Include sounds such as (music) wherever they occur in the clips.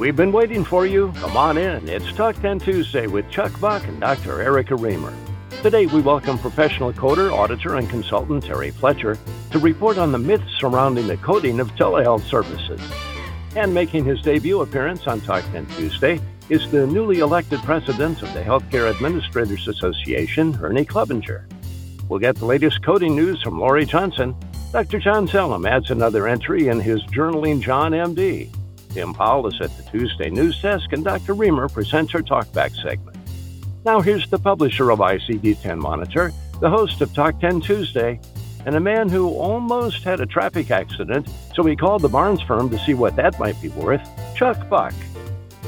We've been waiting for you. Come on in. It's Talk 10 Tuesday with Chuck Buck and Dr. Erica Remer. Today, we welcome professional coder, auditor, and consultant Terry Fletcher to report on the myths surrounding the coding of telehealth services. And making his debut appearance on Talk 10 Tuesday is the newly elected president of the Healthcare Administrators Association, Ernie Clevenger. We'll get the latest coding news from Lori Johnson. Dr. John Zelem adds another entry in his Journaling John MD. Tim Powell is at the Tuesday News Desk, and Dr. Remer presents our Talkback segment. Now, here's the publisher of ICD 10 Monitor, the host of Talk 10 Tuesday, and a man who almost had a traffic accident, so he called the Barnes firm to see what that might be worth, Chuck Buck.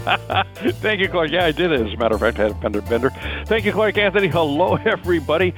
(laughs) Thank you, Clark. Yeah, I did, as a matter of fact, I had a fender bender. Thank you, Clark Anthony. Hello, (laughs) everybody.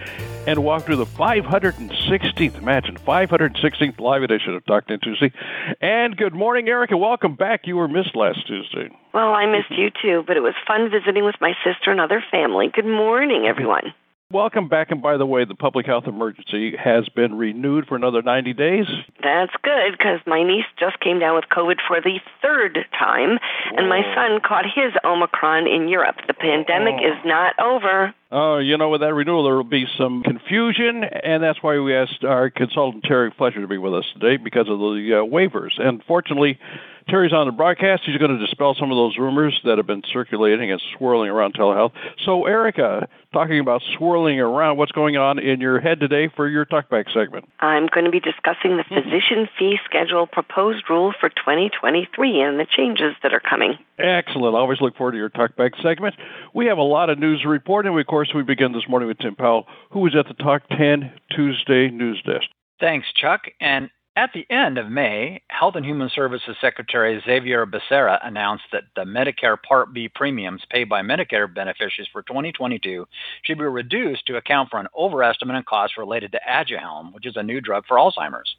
And walk through the 516th, imagine, 516th live edition of Talk 10 Tuesday. And good morning, Erica. Welcome back. You were missed last Tuesday. Well, I missed you too, but it was fun visiting with my sister and other family. Good morning, everyone. Welcome back. And by the way, the public health emergency has been renewed for another 90 days. That's good because my niece just came down with COVID for the third time, and my son caught his Omicron in Europe. The pandemic Oh. is not over. Oh, you know, with that renewal, there will be some confusion, and that's why we asked our consultant Terry Fletcher to be with us today because of the uh, waivers. And fortunately, Terry's on the broadcast. He's going to dispel some of those rumors that have been circulating and swirling around telehealth. So, Erica, talking about swirling around, what's going on in your head today for your talkback segment? I'm going to be discussing the mm-hmm. physician fee schedule proposed rule for 2023 and the changes that are coming. Excellent. Always look forward to your talkback segment. We have a lot of news reporting. report, of course, we begin this morning with Tim Powell, who is at the Talk 10 Tuesday news desk. Thanks, Chuck. And at the end of May, Health and Human Services Secretary Xavier Becerra announced that the Medicare Part B premiums paid by Medicare beneficiaries for 2022 should be reduced to account for an overestimate in costs related to Aduhelm, which is a new drug for Alzheimer's.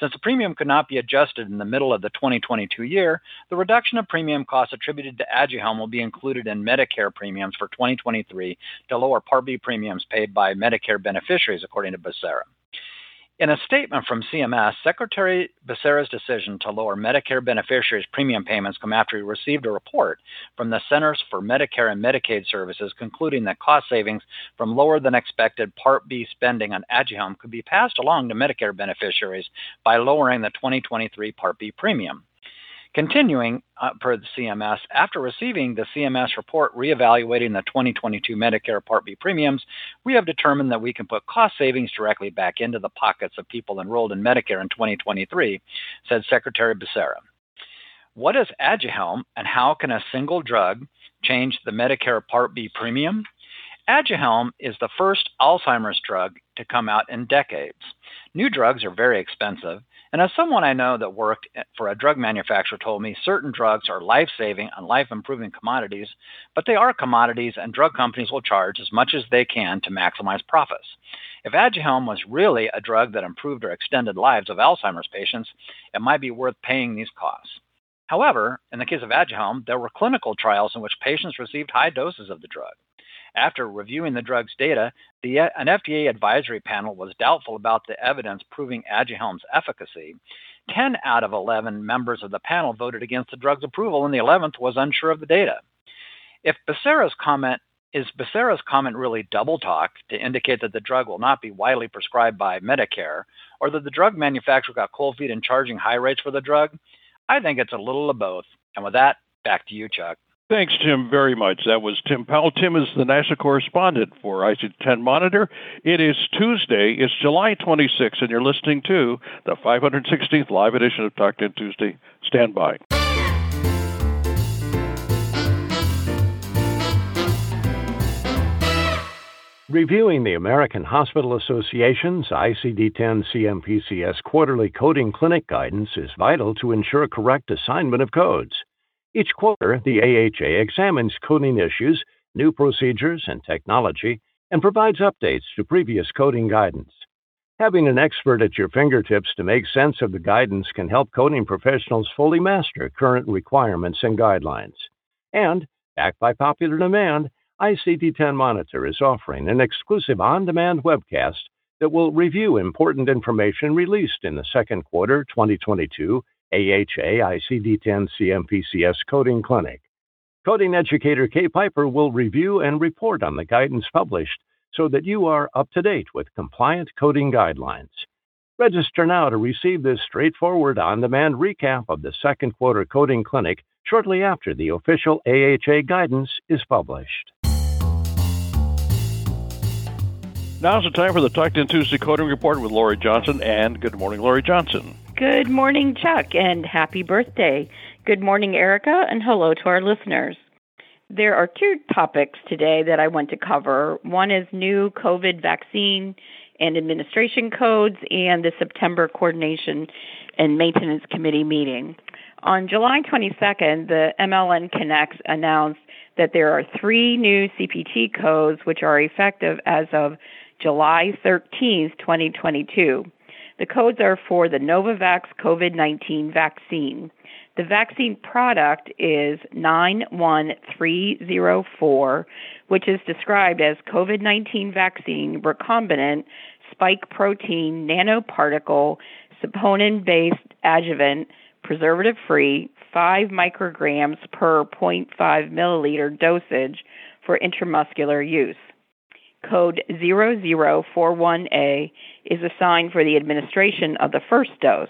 Since the premium could not be adjusted in the middle of the 2022 year, the reduction of premium costs attributed to Aduhelm will be included in Medicare premiums for 2023 to lower Part B premiums paid by Medicare beneficiaries, according to Becerra. In a statement from CMS, Secretary Becerra's decision to lower Medicare beneficiaries' premium payments come after he received a report from the Centers for Medicare and Medicaid Services concluding that cost savings from lower than expected Part B spending on Aduhelm could be passed along to Medicare beneficiaries by lowering the 2023 Part B premium. Continuing uh, per the CMS, after receiving the CMS report reevaluating the 2022 Medicare Part B premiums, we have determined that we can put cost savings directly back into the pockets of people enrolled in Medicare in 2023, said Secretary Becerra. What is Aduhelm and how can a single drug change the Medicare Part B premium? Aduhelm is the first Alzheimer's drug to come out in decades. New drugs are very expensive, and as someone I know that worked for a drug manufacturer told me, certain drugs are life saving and life improving commodities, but they are commodities and drug companies will charge as much as they can to maximize profits. If Aduhelm was really a drug that improved or extended lives of Alzheimer's patients, it might be worth paying these costs. However, in the case of Aduhelm, there were clinical trials in which patients received high doses of the drug. After reviewing the drug's data, the, an FDA advisory panel was doubtful about the evidence proving Aduhelm's efficacy. 10 out of 11 members of the panel voted against the drug's approval, and the 11th was unsure of the data. If Becerra's comment is Becerra's comment really double talk to indicate that the drug will not be widely prescribed by Medicare, or that the drug manufacturer got cold feet in charging high rates for the drug? I think it's a little of both. And with that, back to you, Chuck. Thanks, Tim, very much. That was Tim Powell. Tim is the national correspondent for ICD 10 Monitor. It is Tuesday. It's July 26th, and you're listening to the 516th live edition of Talk 10 Tuesday. Stand by. Reviewing the American Hospital Association's ICD 10 CMPCS quarterly coding clinic guidance is vital to ensure correct assignment of codes. Each quarter, the AHA examines coding issues, new procedures, and technology, and provides updates to previous coding guidance. Having an expert at your fingertips to make sense of the guidance can help coding professionals fully master current requirements and guidelines. And, backed by popular demand, ICD-10 Monitor is offering an exclusive on-demand webcast that will review important information released in the second quarter 2022 AHA ICD-10 CMPCS Coding Clinic. Coding educator Kay Piper will review and report on the guidance published so that you are up to date with compliant coding guidelines. Register now to receive this straightforward on demand recap of the second quarter coding clinic shortly after the official AHA guidance is published. Now's the time for the Talk 10 Tuesday Coding Report with Lori Johnson. And good morning, Lori Johnson. Good morning, Chuck, and happy birthday. Good morning, Erica, and hello to our listeners. There are two topics today that I want to cover. One is new COVID vaccine and administration codes and the September Coordination and Maintenance Committee meeting. On July 22nd, the MLN Connects announced that there are three new CPT codes which are effective as of July 13th, 2022. The codes are for the Novavax COVID 19 vaccine. The vaccine product is 91304, which is described as COVID 19 vaccine recombinant spike protein nanoparticle saponin based adjuvant, preservative free, 5 micrograms per 0.5 milliliter dosage for intramuscular use. Code 0041A is assigned for the administration of the first dose.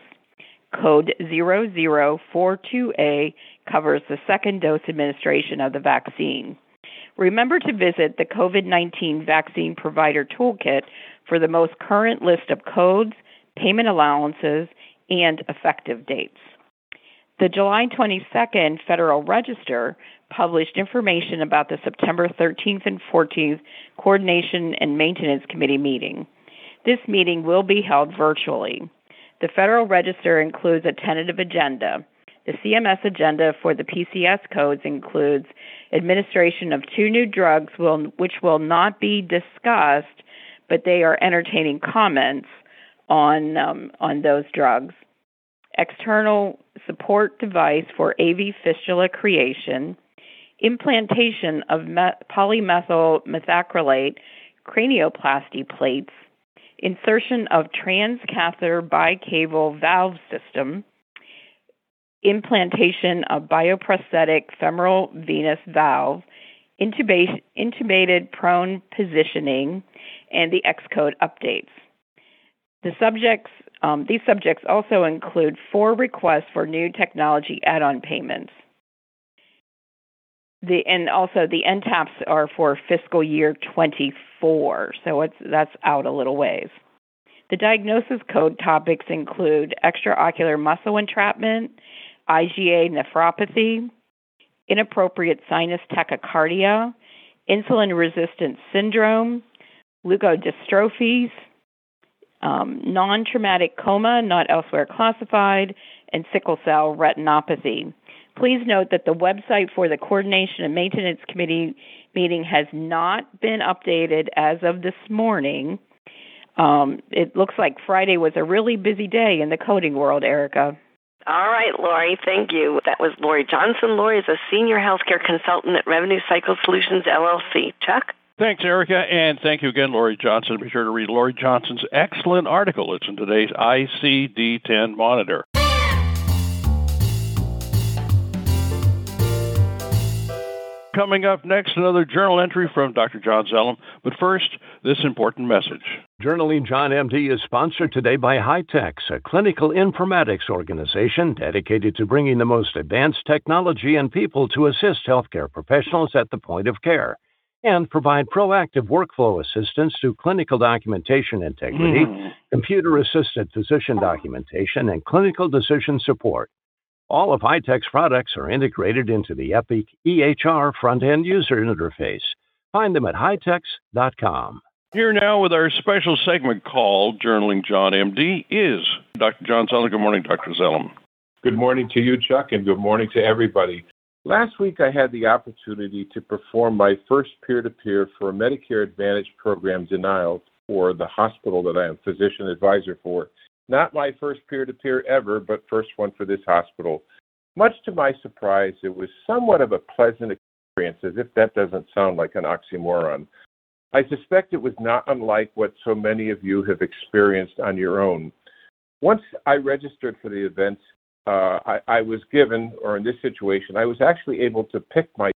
Code 0042A covers the second dose administration of the vaccine. Remember to visit the COVID 19 Vaccine Provider Toolkit for the most current list of codes, payment allowances, and effective dates. The July 22nd Federal Register published information about the September 13th and 14th Coordination and Maintenance Committee meeting. This meeting will be held virtually. The Federal Register includes a tentative agenda. The CMS agenda for the PCS codes includes administration of two new drugs will, which will not be discussed, but they are entertaining comments on um, on those drugs. External support device for AV fistula creation, implantation of me- polymethyl methacrylate cranioplasty plates, insertion of transcatheter bicaval valve system, implantation of bioprosthetic femoral venous valve, intubated prone positioning, and the Xcode updates. The subjects, um, these subjects also include four requests for new technology add-on payments. The, and also the NTAPs are for fiscal year 24, so it's, that's out a little ways. The diagnosis code topics include extraocular muscle entrapment, IgA nephropathy, inappropriate sinus tachycardia, insulin resistance syndrome, leukodystrophies, um, non traumatic coma not elsewhere classified, and sickle cell retinopathy. Please note that the website for the Coordination and Maintenance Committee meeting has not been updated as of this morning. Um, it looks like Friday was a really busy day in the coding world, Erica. All right, Lori, thank you. That was Lori Johnson. Lori is a senior healthcare consultant at Revenue Cycle Solutions LLC. Chuck? Thanks, Erica, and thank you again, Lori Johnson. Be sure to read Lori Johnson's excellent article. It's in today's ICD 10 Monitor. Coming up next, another journal entry from Dr. John Zelem. But first, this important message. Journaling John MD is sponsored today by HITECH, a clinical informatics organization dedicated to bringing the most advanced technology and people to assist healthcare professionals at the point of care and provide proactive workflow assistance through clinical documentation integrity, mm. computer assisted physician documentation, and clinical decision support. All of HITECH's products are integrated into the Epic EHR front end user interface. Find them at hitechs.com. Here now with our special segment called Journaling John MD is Dr. John Zelem. Good morning, Dr. Zelem. Good morning to you, Chuck, and good morning to everybody. Last week, I had the opportunity to perform my first peer to peer for a Medicare Advantage program denial for the hospital that I am physician advisor for not my first peer to peer ever, but first one for this hospital. Much to my surprise, it was somewhat of a pleasant experience, as if that doesn't sound like an oxymoron. I suspect it was not unlike what so many of you have experienced on your own. Once I registered for the event, uh, I, I was given, or in this situation, I was actually able to pick my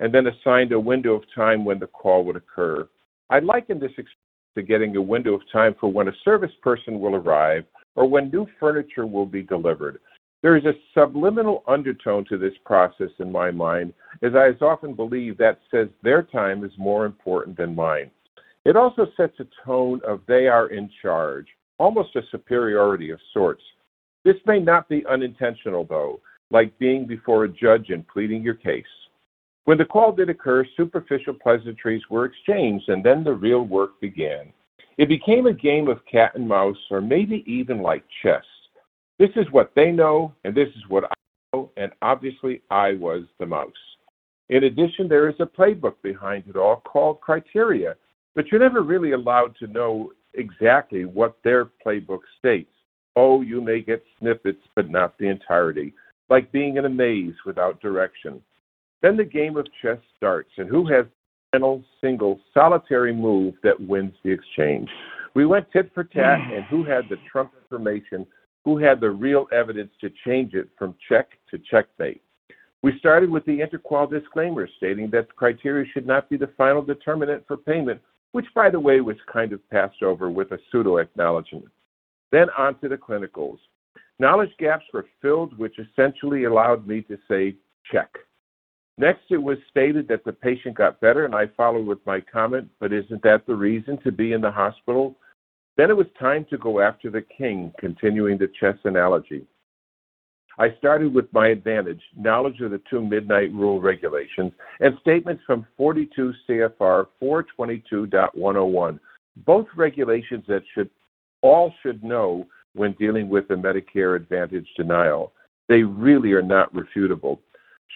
and then assigned a window of time when the call would occur. I liken this experience to getting a window of time for when a service person will arrive or when new furniture will be delivered. There is a subliminal undertone to this process in my mind, as I often believe that says their time is more important than mine. It also sets a tone of they are in charge, almost a superiority of sorts. This may not be unintentional, though, like being before a judge and pleading your case. When the call did occur, superficial pleasantries were exchanged, and then the real work began. It became a game of cat and mouse, or maybe even like chess. This is what they know, and this is what I know, and obviously I was the mouse. In addition, there is a playbook behind it all called criteria, but you're never really allowed to know exactly what their playbook states. Oh, you may get snippets, but not the entirety, like being in a maze without direction. Then the game of chess starts, and who has the final single solitary move that wins the exchange? We went tit for tat, (sighs) and who had the trump information who had the real evidence to change it from check to checkmate. We started with the interqual disclaimer stating that the criteria should not be the final determinant for payment, which, by the way, was kind of passed over with a pseudo acknowledgement. Then on to the clinicals. Knowledge gaps were filled, which essentially allowed me to say check. Next, it was stated that the patient got better, and I followed with my comment, but isn't that the reason to be in the hospital? Then it was time to go after the king, continuing the chess analogy. I started with my advantage, knowledge of the two midnight rule regulations, and statements from 42 CFR 422.101, both regulations that should all should know when dealing with a Medicare Advantage denial. They really are not refutable.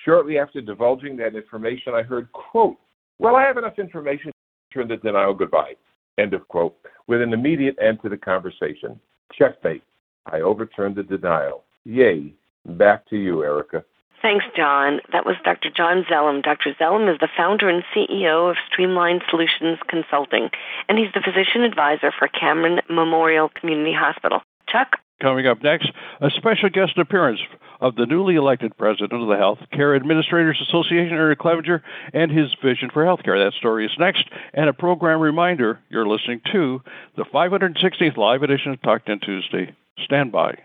Shortly after divulging that information, I heard, quote, well, I have enough information to turn the denial goodbye. End of quote. With an immediate end to the conversation. Checkmate. I overturned the denial. Yay. Back to you, Erica. Thanks, John. That was Dr. John Zelem. Dr. Zelem is the founder and CEO of Streamline Solutions Consulting, and he's the physician advisor for Cameron Memorial Community Hospital. Chuck? Coming up next, a special guest appearance of the newly elected president of the Health Care Administrators Association, Eric Clevenger, and his vision for healthcare. That story is next. And a program reminder you're listening to the 516th live edition of Talk 10 Tuesday. Stand by.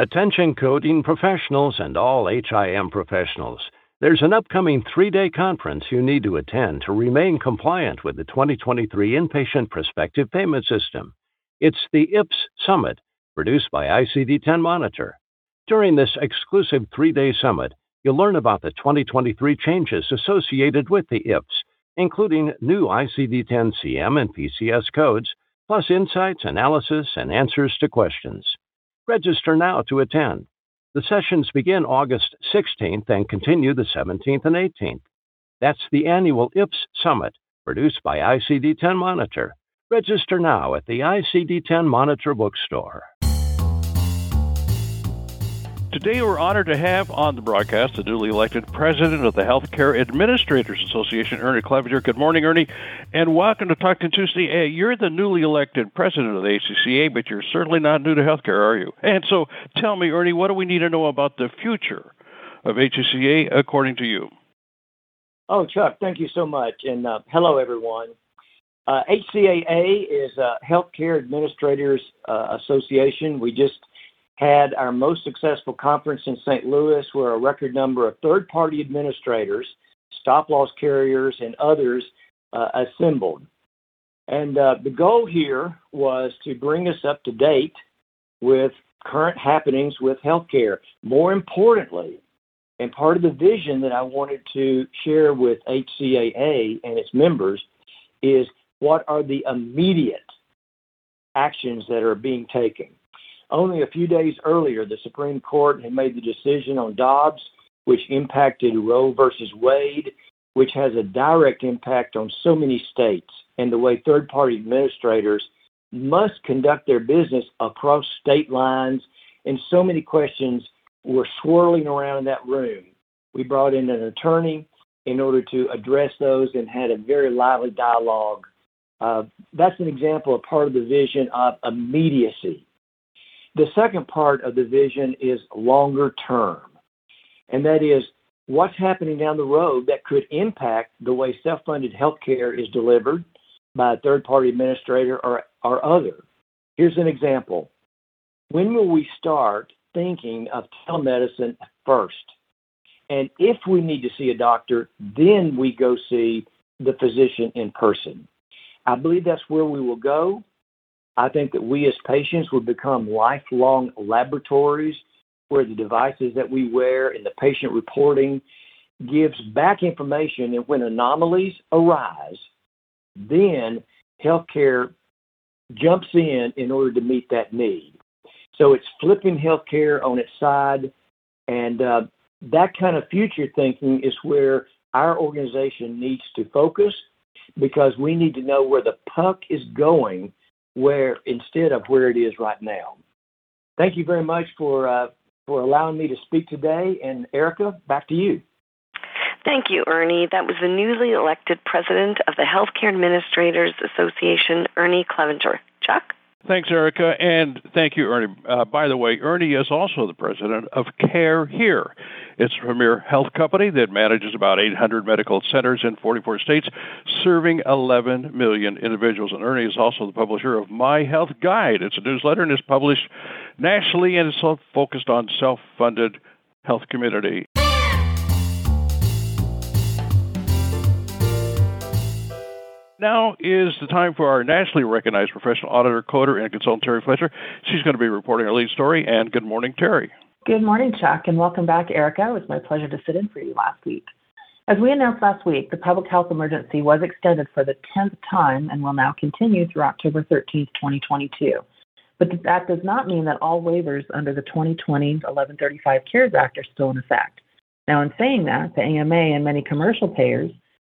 Attention coding professionals and all HIM professionals. There's an upcoming three day conference you need to attend to remain compliant with the 2023 Inpatient Prospective Payment System. It's the IPS Summit, produced by ICD 10 Monitor. During this exclusive three day summit, you'll learn about the 2023 changes associated with the IPS, including new ICD 10 CM and PCS codes, plus insights, analysis, and answers to questions. Register now to attend. The sessions begin August 16th and continue the 17th and 18th. That's the annual IPS Summit, produced by ICD 10 Monitor. Register now at the ICD 10 Monitor bookstore. Today, we're honored to have on the broadcast the newly elected president of the Healthcare Administrators Association, Ernie Clevenger. Good morning, Ernie, and welcome to Talk to Tuesday. You're the newly elected president of the ACCA, but you're certainly not new to healthcare, are you? And so, tell me, Ernie, what do we need to know about the future of HCA according to you? Oh, Chuck, thank you so much, and uh, hello, everyone. Uh, HCAA is a Healthcare Administrators uh, Association. We just had our most successful conference in St. Louis, where a record number of third party administrators, stop loss carriers, and others uh, assembled. And uh, the goal here was to bring us up to date with current happenings with healthcare. More importantly, and part of the vision that I wanted to share with HCAA and its members is what are the immediate actions that are being taken. Only a few days earlier, the Supreme Court had made the decision on Dobbs, which impacted Roe versus Wade, which has a direct impact on so many states and the way third party administrators must conduct their business across state lines. And so many questions were swirling around in that room. We brought in an attorney in order to address those and had a very lively dialogue Uh, that's an example, of part of the vision of immediacy. The second part of the vision is longer term, and that is what's happening down the road that could impact the way self funded healthcare is delivered by a third party administrator or, or other. Here's an example. When will we start thinking of telemedicine first? And if we need to see a doctor, then we go see the physician in person. I believe that's where we will go. I think that we as patients will become lifelong laboratories where the devices that we wear and the patient reporting gives back information and when anomalies arise, then healthcare jumps in in order to meet that need. So it's flipping healthcare on its side, and uh, that kind of future thinking is where our organization needs to focus because we need to know where the puck is going where instead of where it is right now. Thank you very much for uh, for allowing me to speak today. And Erica, back to you. Thank you, Ernie. That was the newly elected president of the Healthcare Administrators Association, Ernie Clevenger. Chuck? Thanks, Erica, and thank you, Ernie. Uh, by the way, Ernie is also the president of Care Here. It's a premier health company that manages about 800 medical centers in 44 states, serving 11 million individuals. And Ernie is also the publisher of My Health Guide. It's a newsletter and is published nationally and is focused on self-funded health community. Now is the time for our nationally recognized professional auditor, coder, and consultant, Terry Fletcher. She's going to be reporting our lead story. And good morning, Terry. Good morning, Chuck, and welcome back, Erica. It was my pleasure to sit in for you last week. As we announced last week, the public health emergency was extended for the 10th time and will now continue through October 13, 2022. But that does not mean that all waivers under the 2020 1135 CARES Act are still in effect. Now, in saying that, the AMA and many commercial payers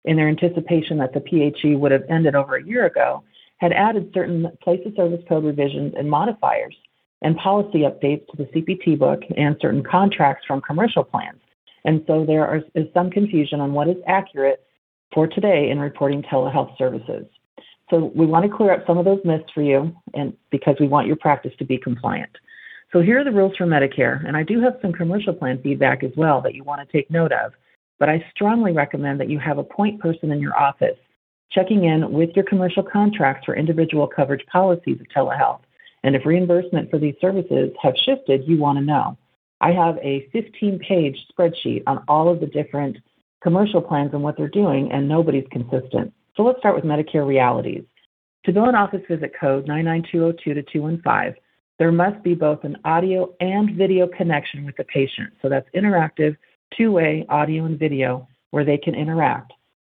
in their anticipation that the PHE would have ended over a year ago, had added certain place of service code revisions and modifiers and policy updates to the CPT book and certain contracts from commercial plans. And so there are, is some confusion on what is accurate for today in reporting telehealth services. So we want to clear up some of those myths for you and because we want your practice to be compliant. So here are the rules for Medicare, and I do have some commercial plan feedback as well that you want to take note of but I strongly recommend that you have a point person in your office checking in with your commercial contracts for individual coverage policies of telehealth. And if reimbursement for these services have shifted, you want to know. I have a 15 page spreadsheet on all of the different commercial plans and what they're doing, and nobody's consistent. So let's start with Medicare realities. To bill an office visit code 99202 to 215, there must be both an audio and video connection with the patient. So that's interactive two way audio and video where they can interact.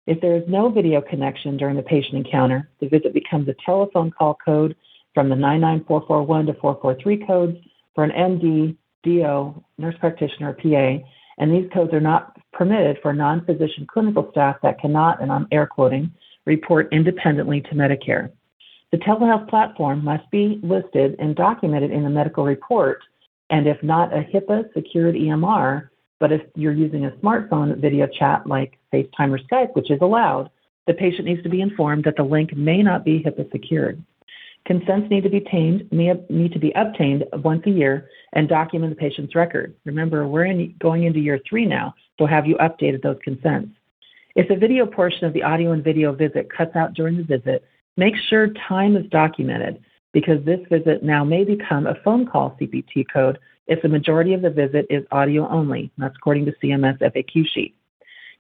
If there is no video connection during the patient encounter, the visit becomes a telephone call code from the 99441 to 443 codes for an MD, DO, nurse practitioner, PA, and these codes are not permitted for non physician clinical staff that cannot, and I'm air quoting, report independently to Medicare. The telehealth platform must be listed and documented in the medical report, and if not a HIPAA secured EMR, but if you're using a smartphone video chat like FaceTime or Skype, which is allowed, the patient needs to be informed that the link may not be HIPAA secured. Consents need to be obtained, need to be obtained once a year and document the patient's record. Remember, we're in, going into year three now, so have you updated those consents? If the video portion of the audio and video visit cuts out during the visit, make sure time is documented because this visit now may become a phone call CPT code if the majority of the visit is audio only. That's according to CMS FAQ sheet.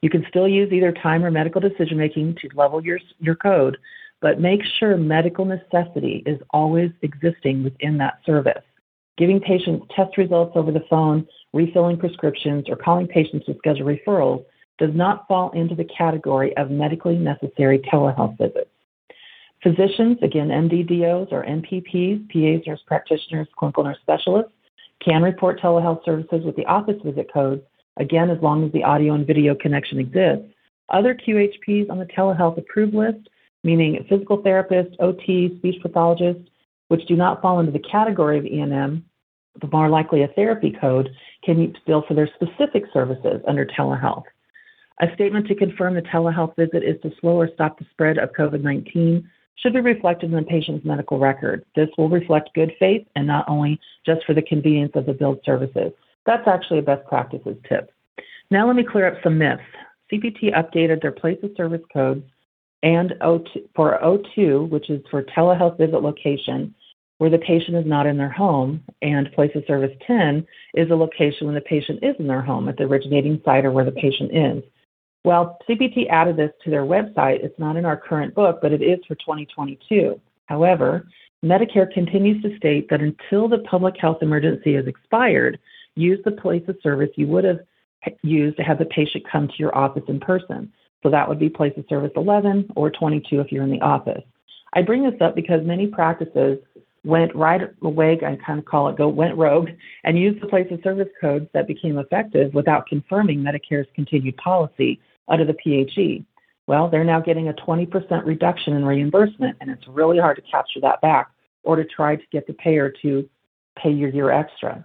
You can still use either time or medical decision making to level your, your code, but make sure medical necessity is always existing within that service. Giving patients test results over the phone, refilling prescriptions, or calling patients to schedule referrals does not fall into the category of medically necessary telehealth visits. Physicians, again, MDDOs or NPPs, PAs, nurse practitioners, clinical nurse specialists, can report telehealth services with the office visit codes, again, as long as the audio and video connection exists. Other QHPs on the telehealth approved list, meaning physical therapist, OT, speech pathologist, which do not fall into the category of E&M, but more likely a therapy code, can bill for their specific services under telehealth. A statement to confirm the telehealth visit is to slow or stop the spread of COVID 19 should be reflected in the patient's medical record. This will reflect good faith and not only just for the convenience of the billed services. That's actually a best practices tip. Now let me clear up some myths. CPT updated their place of service codes and O2, for O2, which is for telehealth visit location, where the patient is not in their home, and place of service 10 is a location when the patient is in their home at the originating site or where the patient is. Well, CPT added this to their website. It's not in our current book, but it is for 2022. However, Medicare continues to state that until the public health emergency is expired, use the place of service you would have used to have the patient come to your office in person. So that would be place of service 11 or 22 if you're in the office. I bring this up because many practices went right away, I kind of call it go went rogue, and used the place of service codes that became effective without confirming Medicare's continued policy under the PHE. Well, they're now getting a 20% reduction in reimbursement, and it's really hard to capture that back or to try to get the payer to pay your year extra.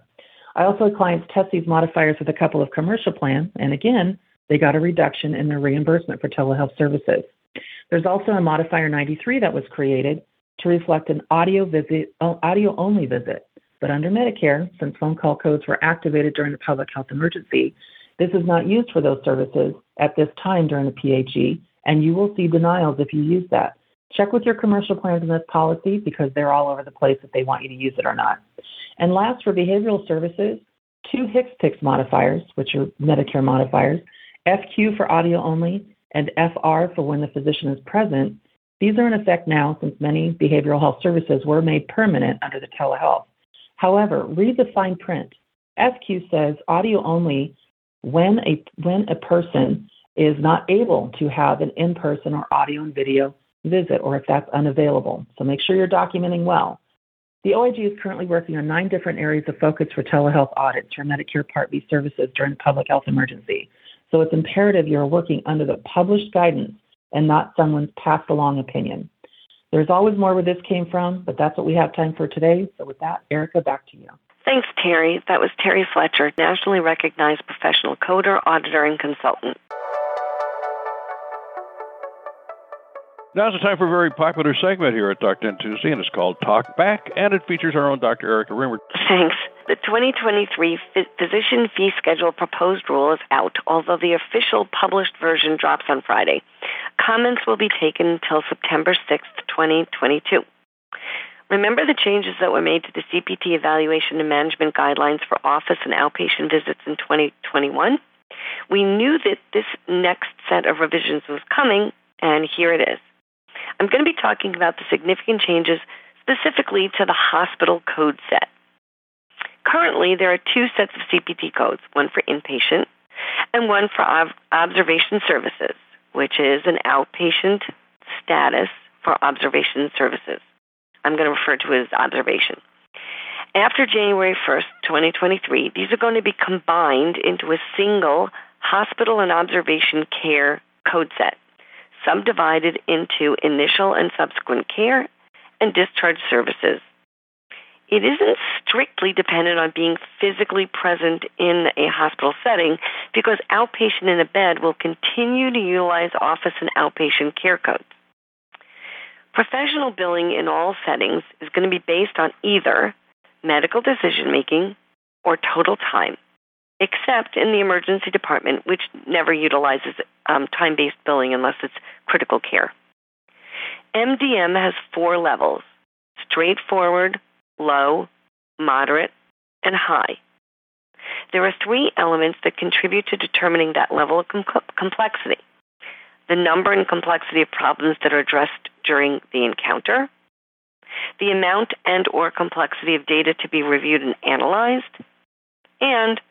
I also had clients test these modifiers with a couple of commercial plans, and again, they got a reduction in their reimbursement for telehealth services. There's also a modifier 93 that was created to reflect an audio visit, audio only visit. But under Medicare, since phone call codes were activated during the public health emergency, this is not used for those services at this time during the PHE, and you will see denials if you use that. Check with your commercial plans in this policy because they're all over the place if they want you to use it or not. And last, for behavioral services, two HCPCS modifiers, which are Medicare modifiers, FQ for audio only and FR for when the physician is present, these are in effect now since many behavioral health services were made permanent under the telehealth. However, read the fine print. FQ says audio only when a, when a person is not able to have an in person or audio and video visit, or if that's unavailable. So make sure you're documenting well. The OIG is currently working on nine different areas of focus for telehealth audits for Medicare Part B services during public health emergency. So it's imperative you're working under the published guidance and not someone's passed along opinion. There's always more where this came from, but that's what we have time for today. So with that, Erica, back to you. Thanks, Terry. That was Terry Fletcher, nationally recognized professional coder, auditor, and consultant. Now's the time for a very popular segment here at 10 Tuesday, and it's called Talk Back, and it features our own Dr. Erica Remer. Thanks. The 2023 Physician Fee Schedule proposed rule is out, although the official published version drops on Friday. Comments will be taken until September 6, 2022. Remember the changes that were made to the CPT evaluation and management guidelines for office and outpatient visits in 2021? We knew that this next set of revisions was coming, and here it is. I'm going to be talking about the significant changes specifically to the hospital code set. Currently, there are two sets of CPT codes one for inpatient and one for ob- observation services, which is an outpatient status for observation services. I'm going to refer to it as observation. After January 1st, 2023, these are going to be combined into a single hospital and observation care code set subdivided into initial and subsequent care and discharge services. It isn't strictly dependent on being physically present in a hospital setting because outpatient in a bed will continue to utilize office and outpatient care codes. Professional billing in all settings is going to be based on either medical decision making or total time except in the emergency department, which never utilizes um, time based billing unless it's critical care. MDM has four levels straightforward, low, moderate, and high. There are three elements that contribute to determining that level of com- complexity the number and complexity of problems that are addressed during the encounter, the amount and or complexity of data to be reviewed and analyzed, and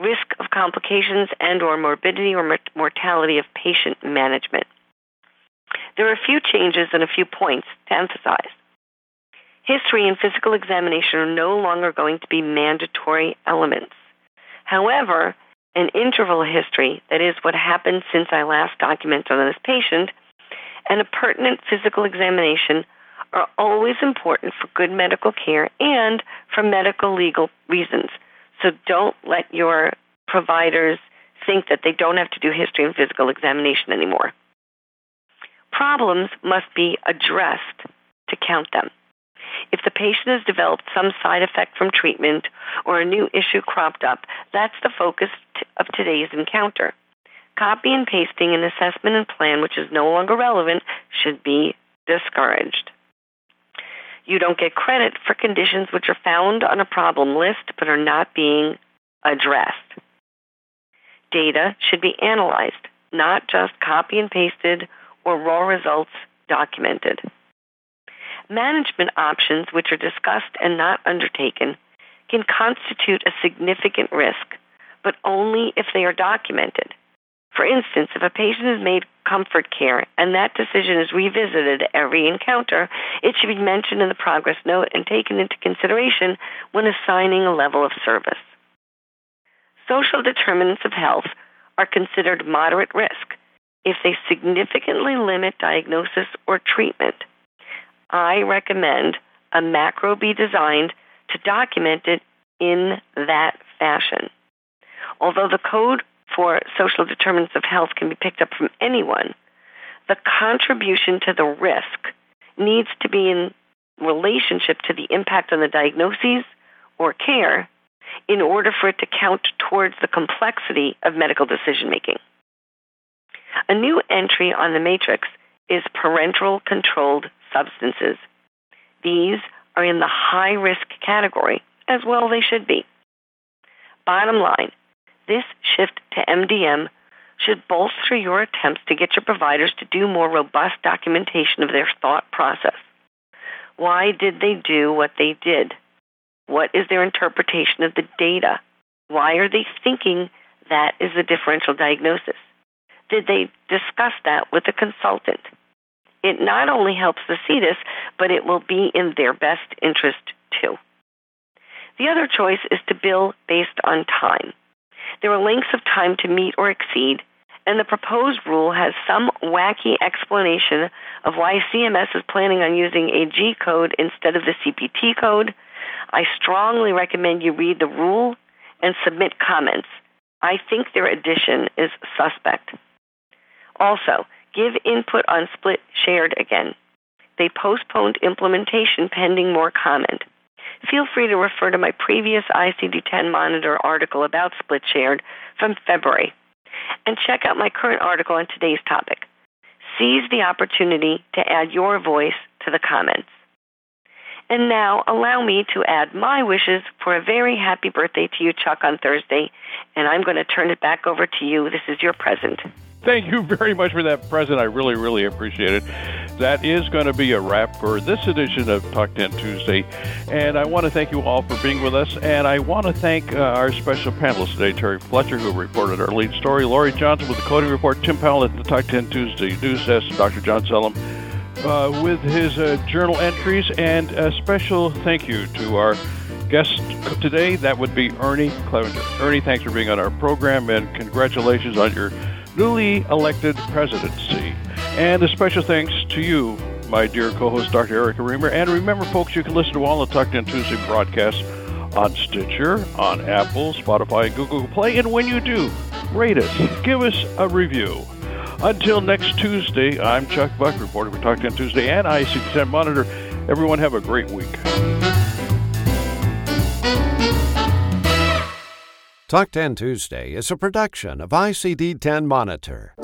risk of complications and or morbidity or mortality of patient management. There are a few changes and a few points to emphasize. History and physical examination are no longer going to be mandatory elements. However, an interval history, that is what happened since I last documented on this patient, and a pertinent physical examination are always important for good medical care and for medical legal reasons. So don't let your providers think that they don't have to do history and physical examination anymore. Problems must be addressed to count them. If the patient has developed some side effect from treatment or a new issue cropped up, that's the focus of today's encounter. Copy and pasting an assessment and plan which is no longer relevant should be discouraged. You don't get credit for conditions which are found on a problem list but are not being addressed. Data should be analyzed, not just copy and pasted or raw results documented. Management options which are discussed and not undertaken can constitute a significant risk, but only if they are documented. For instance, if a patient is made comfort care and that decision is revisited every encounter, it should be mentioned in the progress note and taken into consideration when assigning a level of service. Social determinants of health are considered moderate risk if they significantly limit diagnosis or treatment. I recommend a macro be designed to document it in that fashion. Although the code for social determinants of health can be picked up from anyone, the contribution to the risk needs to be in relationship to the impact on the diagnoses or care in order for it to count towards the complexity of medical decision making. A new entry on the matrix is parenteral controlled substances. These are in the high risk category, as well they should be. Bottom line, this shift to MDM should bolster your attempts to get your providers to do more robust documentation of their thought process. Why did they do what they did? What is their interpretation of the data? Why are they thinking that is a differential diagnosis? Did they discuss that with a consultant? It not only helps the CDIS, but it will be in their best interest too. The other choice is to bill based on time. There are lengths of time to meet or exceed, and the proposed rule has some wacky explanation of why CMS is planning on using a G code instead of the CPT code. I strongly recommend you read the rule and submit comments. I think their addition is suspect. Also, give input on split shared again. They postponed implementation pending more comment. Feel free to refer to my previous ICD 10 Monitor article about split shared from February and check out my current article on today's topic. Seize the opportunity to add your voice to the comments. And now, allow me to add my wishes for a very happy birthday to you, Chuck, on Thursday. And I'm going to turn it back over to you. This is your present. Thank you very much for that present. I really, really appreciate it. That is going to be a wrap for this edition of Talk 10 Tuesday. And I want to thank you all for being with us. And I want to thank uh, our special panelists today, Terry Fletcher, who reported our lead story, Lori Johnson with the coding report, Tim Powell at the Talk 10 Tuesday news desk, Dr. John Zelem uh, with his uh, journal entries, and a special thank you to our guest today. That would be Ernie Clevenger. Ernie, thanks for being on our program, and congratulations on your newly elected presidency. And a special thanks to you, my dear co-host, Dr. Erica Remer. And remember, folks, you can listen to all the Talk 10 Tuesday broadcasts on Stitcher, on Apple, Spotify, and Google Play. And when you do, rate us, give us a review. Until next Tuesday, I'm Chuck Buck, reporter for Talk 10 Tuesday and ICD-10 Monitor. Everyone have a great week. Talk 10 Tuesday is a production of ICD 10 Monitor.